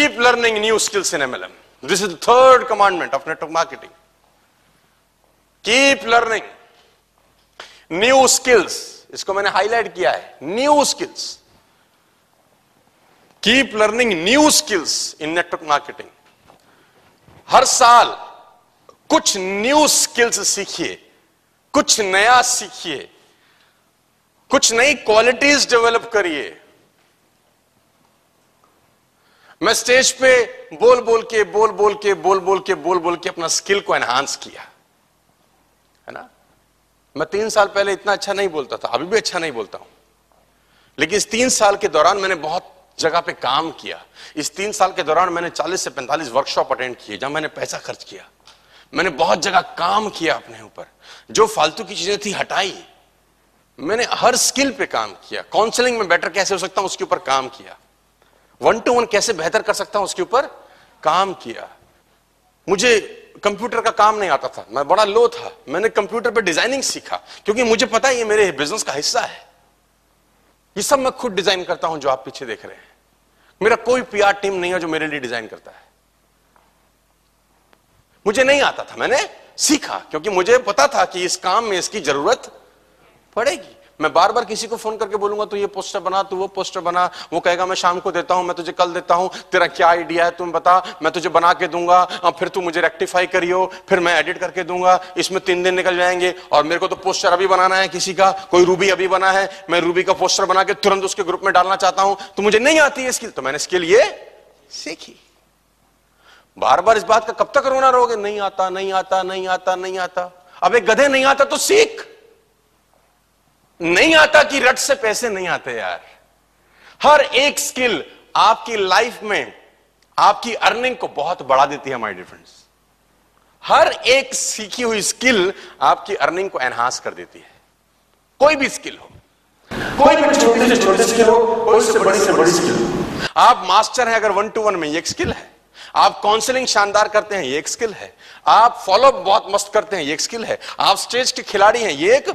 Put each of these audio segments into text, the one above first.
keep learning new skills in MLM. This is the third commandment of network marketing. Keep learning new skills. इसको मैंने highlight किया है new skills keep learning new skills in network marketing हर साल कुछ new skills सीखिए कुछ नया सीखिए कुछ नई क्वालिटीज डेवलप करिए मैं स्टेज पे बोल बोल के, बोल बोल के, बोल बोल के, बोल बोल के अपना स्किल को एनहांस किया। है ना? मैं तीन साल पहले इतना अच्छा नहीं बोलता था, अभी भी अच्छा नहीं बोलता हूँ। लेकिन इस तीन साल के दौरान मैंने बहुत जगह पे काम किया। इस तीन साल के दौरान मैंने 40 से 45 वर्कशॉप अटेंड किए, जहाँ मैंने पैसा खर्च किया। मैंने बहुत जगह काम किया अपने ऊपर। जो फालतू की चीज़ें थी, हटाई। मैंने हर स्किल पे काम किया। काउंसलिंग में बेटर कैसे हो सकता हूँ, उसके ऊपर काम किया। वन टू वन कैसे बेहतर कर सकता हूँ उसके ऊपर? काम किया। मुझे कंप्यूटर का काम नहीं आता था। मैं बड़ा लो था। मैंने कंप्यूटर पर डिज़ाइनिंग सीखा। क्योंकि मुझे पता है ये मेरे बिज़नेस का हिस्सा है। ये सब मैं खुद डिज़ाइन करता हूँ जो आप पीछे देख रहे हैं। मेरा कोई पीआर टीम नहीं है जो मेरे लिए डिज़ाइन करता है। मुझे नहीं आता था। मैंने सीखा। क्योंकि मुझे पता था कि इस काम में इसकी ज़रूरत पड़ेगी। मैं बार बार किसी को फ़ोन करके बोलूँगा तो ये पोस्टर बना, तू वो पोस्टर बना। वो कहेगा, मैं शाम को देता हूँ, मैं तुझे कल देता हूँ। तेरा क्या आइडिया है, तुम बता। मैं तुझे बना के दूँगा फिर तू मुझे रेक्टिफाई करियो, फिर मैं एडिट करके दूँगा। इसमें तीन दिन निकल जाएँगे, और मेरे को तो पोस्टर अभी बनाना है किसी का। कोई रूबी अभी बना है। मैं रूबी का पोस्टर बना के तुरंत उसके ग्रुप में डालना चाहता हूँ। तो मुझे नहीं आती है स्किल तो मैंने स्किल ये सीखी। बार बार इस बात का कब तक रोना रहोगे? नहीं आता नहीं आता नहीं आता नहीं आता। अब एक गधे नहीं आता तो सीख। नहीं आता कि रट से पैसे नहीं आते यार। हर एक स्किल आपकी लाइफ में, आपकी अर्निंग को बहुत बढ़ा देती है माय डिफरेंस हर एक सीखी हुई स्किल आपकी अर्निंग को एनहांस कर देती है। कोई भी स्किल हो। कोई भी छोटी से छोटी स्किल हो, कोई से बड़ी से बड़ी स्किल आप मास्टर हैं अगर वन टू वन में, ये एक स्किल है। आप काउंसलिंग शानदार करते हैं, ये एक स्किल है। आप फॉलोअप बहुत मस्त करते हैं, ये एक स्किल है। आप स्टेज के खिलाड़ी हैं, ये एक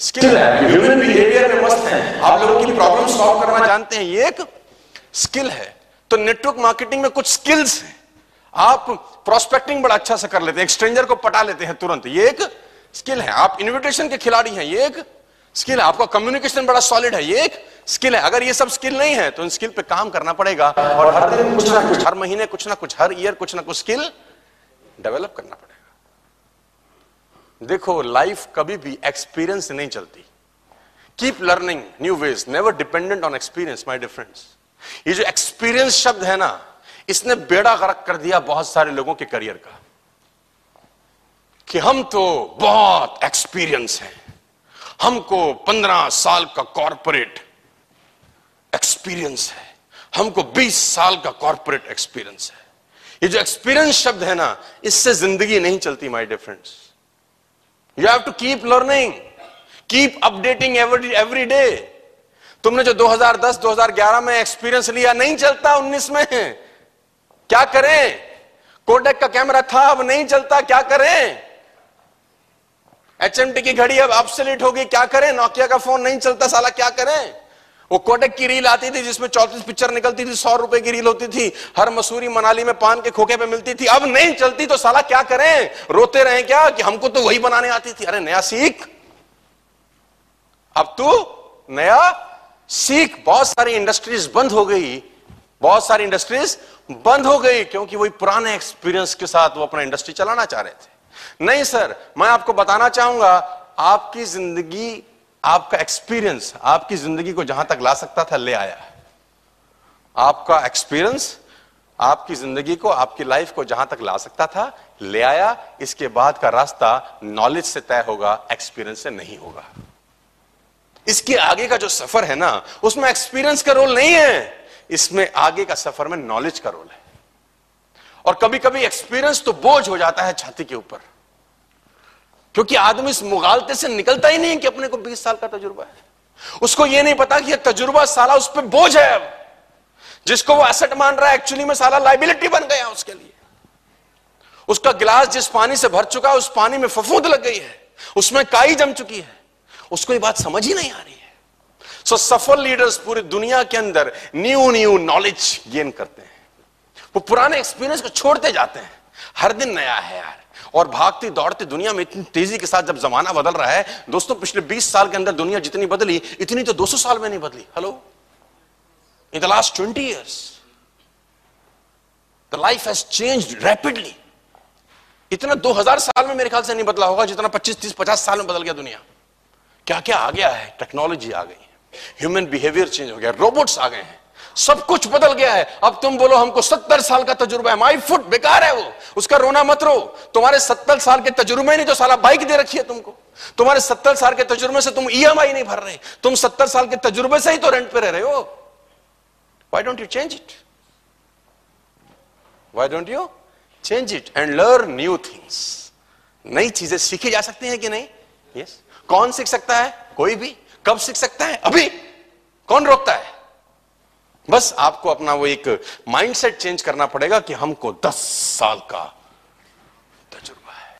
स्किल है ह्यूमन बिहेवियर में मस्त है। आप लोगों की प्रॉब्लम सॉल्व करना जानते हैं, ये एक स्किल है। तो नेटवर्क मार्केटिंग में कुछ स्किल्स हैं। आप प्रोस्पेक्टिंग बड़ा अच्छा से कर लेते हैं स्ट्रेंजर को पटा लेते हैं तुरंत। ये एक स्किल है। आप इन्विटेशन के खिलाड़ी हैं, ये एक स्किल है। आपका कम्युनिकेशन बड़ा सॉलिड है, ये एक स्किल है। अगर ये सब स्किल नहीं है तो इन स्किल पे काम करना पड़ेगा। और हर दिन कुछ ना कुछ, हर महीने कुछ ना कुछ, हर ईयर कुछ ना कुछ स्किल डेवलप करना पड़ेगा। देखो लाइफ कभी भी एक्सपीरियंस से नहीं चलती। Keep learning new ways never dependent on experience my difference ये जो एक्सपीरियंस शब्द है ना, इसने बेड़ा गर्क कर दिया बहुत सारे लोगों के करियर का। कि हम तो बहुत एक्सपीरियंस हैं। हमको पंद्रह साल का कॉरपोरेट एक्सपीरियंस है। हमको बीस साल का कॉरपोरेट एक्सपीरियंस है। ये जो एक्सपीरियंस शब्द है ना, इससे ज़िंदगी नहीं चलती my difference you have to keep learning keep updating every every day तुमने जो 2010 2011 में एक्सपीरियंस लिया, नहीं चलता 19 में। क्या करें? कोडेक का कैमरा था, अब नहीं चलता, क्या करें? एचएमटी की घड़ी अब ऑब्सोलीट होगी, क्या करें? नोकिया का फ़ोन नहीं चलता, साला क्या करें? वो कोडेक की रील आती थी जिसमें चौतीस पिक्चर निकलती थी, सौ रुपए की रील होती थी, हर मसूरी मनाली में पान के खोखे पे मिलती थी। अब नहीं चलती तो साला क्या करें? रोते रहे क्या कि हमको तो वही बनाने आती थी? अरे नया सीख। अब तू नया सीख। बहुत सारी इंडस्ट्रीज़ बंद हो गई। बहुत सारी इंडस्ट्रीज़ बंद हो गई क्योंकि वही पुराने एक्सपीरियंस के साथ वो अपना इंडस्ट्री चलाना चाह रहे थे। नहीं सर मैं आपको बताना चाहूँगा, आपकी ज़िंदगी आपका एक्सपीरियंस आपकी ज़िंदगी को जहाँ तक ला सकता था, ले आया आपका एक्सपीरियंस आपकी ज़िंदगी को, आपकी लाइफ को जहाँ तक ला सकता था, ले आया। इसके बाद का रास्ता नॉलेज से तय होगा एक्सपीरियंस से नहीं होगा। इसके आगे का जो सफ़र है ना, उसमें एक्सपीरियंस का रोल नहीं है। इसमें आगे का सफ़र में नॉलेज का रोल है। और कभी कभी एक्सपीरियंस तो बोझ हो जाता है छाती के ऊपर। क्योंकि आदमी इस मुगालते से निकलता ही नहीं कि अपने को 20 साल का तजुर्बा है। उसको यह नहीं पता कि यह तजुर्बा साला उस पर बोझ है अब, जिसको वो एसेट मान रहा है एक्चुअली में साला लाइबिलिटी बन गया उसके लिए। उसका गिलास जिस पानी से भर चुका है, उस पानी में फफूंद लग गई है, उसमें काई जम चुकी है, उसको ये बात समझ ही नहीं आ रही है। सो सफल लीडर्स पूरी दुनिया के अंदर न्यू न्यू नॉलेज गेन करते हैं। वो पुराने एक्सपीरियंस को छोड़ते जाते हैं। हर दिन नया है यार। और भागती दौड़ती दुनिया में इतनी तेज़ी के साथ जब जमाना बदल रहा है, दोस्तों, पिछले 20 साल के अंदर दुनिया जितनी बदली, इतनी तो 200 साल में नहीं बदली। Hello in the last 20 years the life has change rapidly इतना 2000 साल में मेरे ख्याल से नहीं बदला होगा जितना 25 30 50 साल में बदल गया दुनिया। क्या क्या आ गया है? टेक्नोलॉजी आ गई है। ह्यूमन बिहेवियर चेंज हो गया। रोबोट्स आ गए हैं। सब कुछ बदल गया है। अब तुम बोलो, हमको सत्तर साल का तजुर्बा है। माई फुट बेकार है वो। उसका रोना मत रो। तुम्हारे सत्तर साल के तजुर्बे नहीं तो साला बाइक दे रखी है तुमको। तुम्हारे सत्तर साल के तजुर्बे से तुम ईएमआई नहीं भर रहे। तुम सत्तर साल के तजुर्बे से ही तो रेंट पे रह रहे हो। Why don't you change it why don't you change it and learn new things नई चीज़ें सीखी जा सकती हैं कि नहीं? Yes yes. कौन सीख सकता है? कोई भी। कब सीख सकता है? अभी। कौन रोकता है? बस आपको अपना वो एक माइंडसेट चेंज करना पड़ेगा कि हमको 10 साल का तजुर्बा है।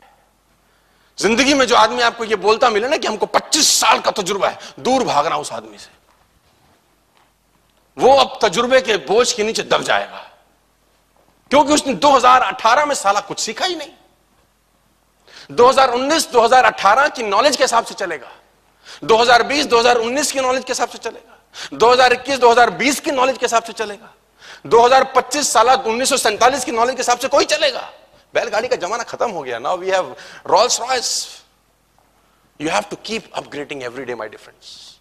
ज़िंदगी में जो आदमी आपको ये बोलता मिले ना कि हमको 25 साल का तजुर्बा है, दूर भागना उस आदमी से। वो अब तजुर्बे के बोझ के नीचे दब जाएगा। क्योंकि उसने 2018 में साला कुछ सीखा ही नहीं। 2019 2018 की नॉलेज के हिसाब से चलेगा। 2020 2019 की नॉलेज के हिसाब से चलेगा। 2021 2020 की नॉलेज के हिसाब से चलेगा। 2025 साल उन्नीस सौ सैंतालीस की नॉलेज के हिसाब से कोई चलेगा। बैलगाड़ी का जमाना खत्म हो गया। Now we have Rolls Royce you have to keep upgrading every day my difference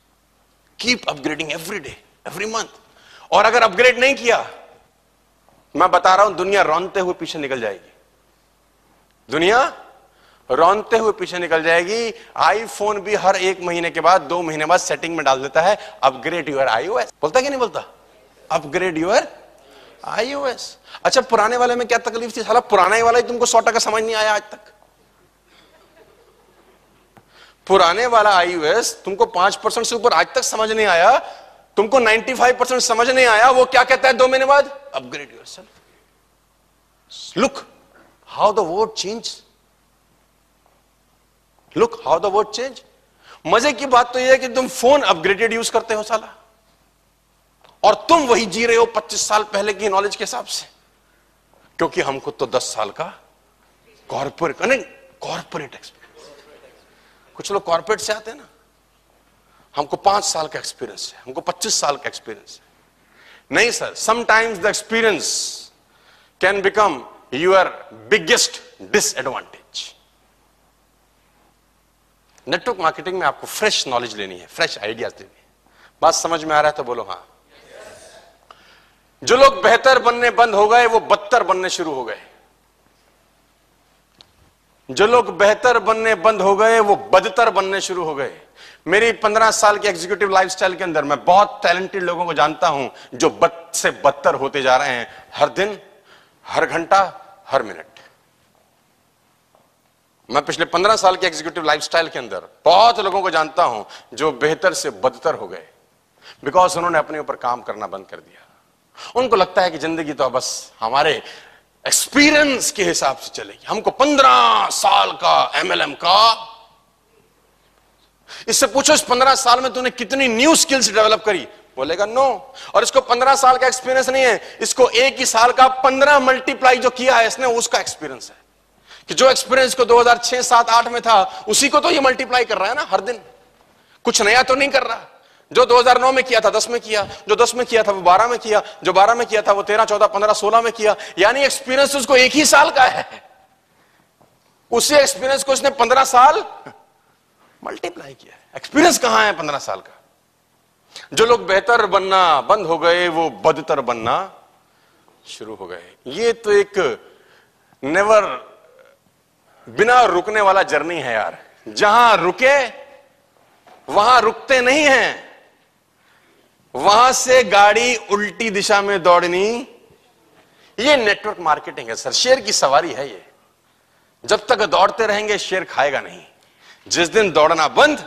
keep upgrading every day every month और अगर अपग्रेड नहीं किया, मैं बता रहा हूँ, दुनिया रौनते हुए पीछे निकल जाएगी। दुनिया रौनते हुए पीछे निकल जाएगी। आईफोन भी हर एक महीने के बाद, दो महीने बाद सेटिंग में डाल देता है अपग्रेड यूर आईओएस बोलता कि नहीं बोलता? अपग्रेड यूर आईओएस अच्छा पुराने वाले में क्या तकलीफ़ थी? साला, पुराने वाला ही तुमको सौ टका समझ नहीं आया आज तक। पुराने वाला आईओएस तुमको पाँच परसेंट से ऊपर आज तक समझ नहीं आया। तुमको 95 परसेंट समझ नहीं आया, वो क्या कहता है दो महीने बाद? Upgrade yourself look how the world change look how the world change मज़े की बात तो यह है कि तुम फ़ोन अपग्रेडेड यूज़ करते हो साला। और तुम वही जी रहे हो 25 साल पहले की नॉलेज के हिसाब से। क्योंकि हमको तो 10 साल का कॉर्पोरेट नहीं कॉर्पोरेट एक्सपीरियंस कुछ लोग कॉर्पोरेट से आते हैं ना। हमको पाँच साल का एक्सपीरियंस है। हमको पच्चीस साल का एक्सपीरियंस है। नहीं sir sometimes the experience can become your biggest disadvantage network marketing में आपको फ्रेश नॉलेज लेनी है फ्रेश आइडियाज़ लेनी है। बात समझ में आ रहा है तो बोलो, हाँ। जो लोग बेहतर बनने बंद हो गए, वो बदतर बनने शुरू हो गए। जो लोग बेहतर बनने बंद हो गए, वो बदतर बनने शुरू हो गए। मेरी पंद्रह साल की एग्जीक्यूटिव लाइफस्टाइल के अंदर मैं बहुत टैलेंटेड लोगों को जानता हूँ जो बद से बदतर होते जा रहे हैं। हर दिन, हर घंटा, हर मिनट मैं पिछले पंद्रह साल के एग्जीक्यूटिव लाइफस्टाइल के अंदर बहुत लोगों को जानता हूँ जो बेहतर से बदतर हो गए। बिकॉज़ उन्होंने अपने ऊपर काम करना बंद कर दिया। उनको लगता है कि ज़िंदगी तो बस हमारे एक्सपीरियंस के हिसाब से चलेगी। हमको पंद्रह साल का एमएलएम का इससे पूछो, इस पंद्रह साल में तूने कितनी न्यू स्किल्स डेवलप करी? बोलेगा नो और इसको पंद्रह साल का एक्सपीरियंस नहीं है। इसको एक ही साल का पंद्रह मल्टीप्लाई जो किया है, इसने उसका एक्सपीरियंस है। कि जो एक्सपीरियंस को 2006 7 8 में था, उसी को तो ये मल्टीप्लाई कर रहा है ना, हर दिन। कुछ नया तो नहीं कर रहा। जो 2009 में किया था 10 में किया, जो 10 में किया था, वो 12 में किया, जो 12 में किया था, वो 13 14 15 16 में किया। यानी एक्सपीरियंस उसको एक ही साल का है। उसी एक्सपीरियंस को उसने 15 साल मल्टीप्लाई किया एक्सपीरियंस कहाँ है पंद्रह साल का? जो लोग बेहतर बनना बंद हो गए, वो बदतर बनना शुरू हो गए। ये तो एक नेवर बिना रुकने वाला जर्नी है यार। जहाँ रुके, वहाँ रुकते नहीं हैं। वहाँ से गाड़ी उल्टी दिशा में दौड़नी। ये नेटवर्क मार्केटिंग है सर शेयर की सवारी है ये। जब तक दौड़ते रहेंगे शेयर खाएगा नहीं। जिस दिन दौड़ना बंद,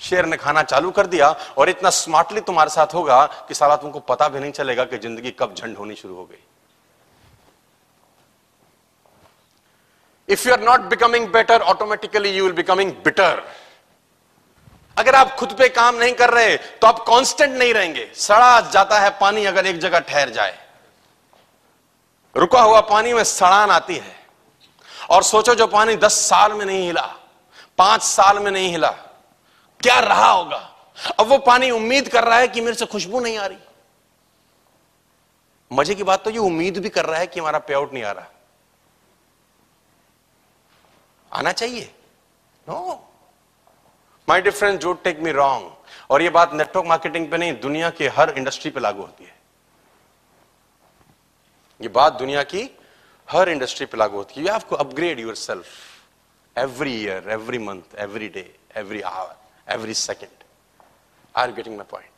शेर ने खाना चालू कर दिया और इतना स्मार्टली तुम्हारे साथ होगा कि साला तुमको पता भी नहीं चलेगा कि ज़िंदगी कब झंड होनी शुरू हो गई। If you are not becoming better automatically you will becoming bitter अगर आप खुद पे काम नहीं कर रहे तो आप कांस्टेंट नहीं रहेंगे। सड़ा जाता है पानी अगर एक जगह ठहर जाए। रुका हुआ पानी में सड़ान आती है। और सोचो जो पानी दस साल में नहीं हिला, पाँच साल में नहीं हिला, क्या रहा होगा? अब वो पानी उम्मीद कर रहा है कि मेरे से खुशबू नहीं आ रही। मज़े की बात तो ये उम्मीद भी कर रहा है कि हमारा पे आउट नहीं आ रहा। आना चाहिए। No my difference don't take me wrong और ये बात नेटवर्क मार्केटिंग पे नहीं, दुनिया के हर इंडस्ट्री पे लागू होती है। ये बात दुनिया की हर इंडस्ट्री पे लागू होती है। You have to upgrade yourself every year every month every day every hour every second I are getting my point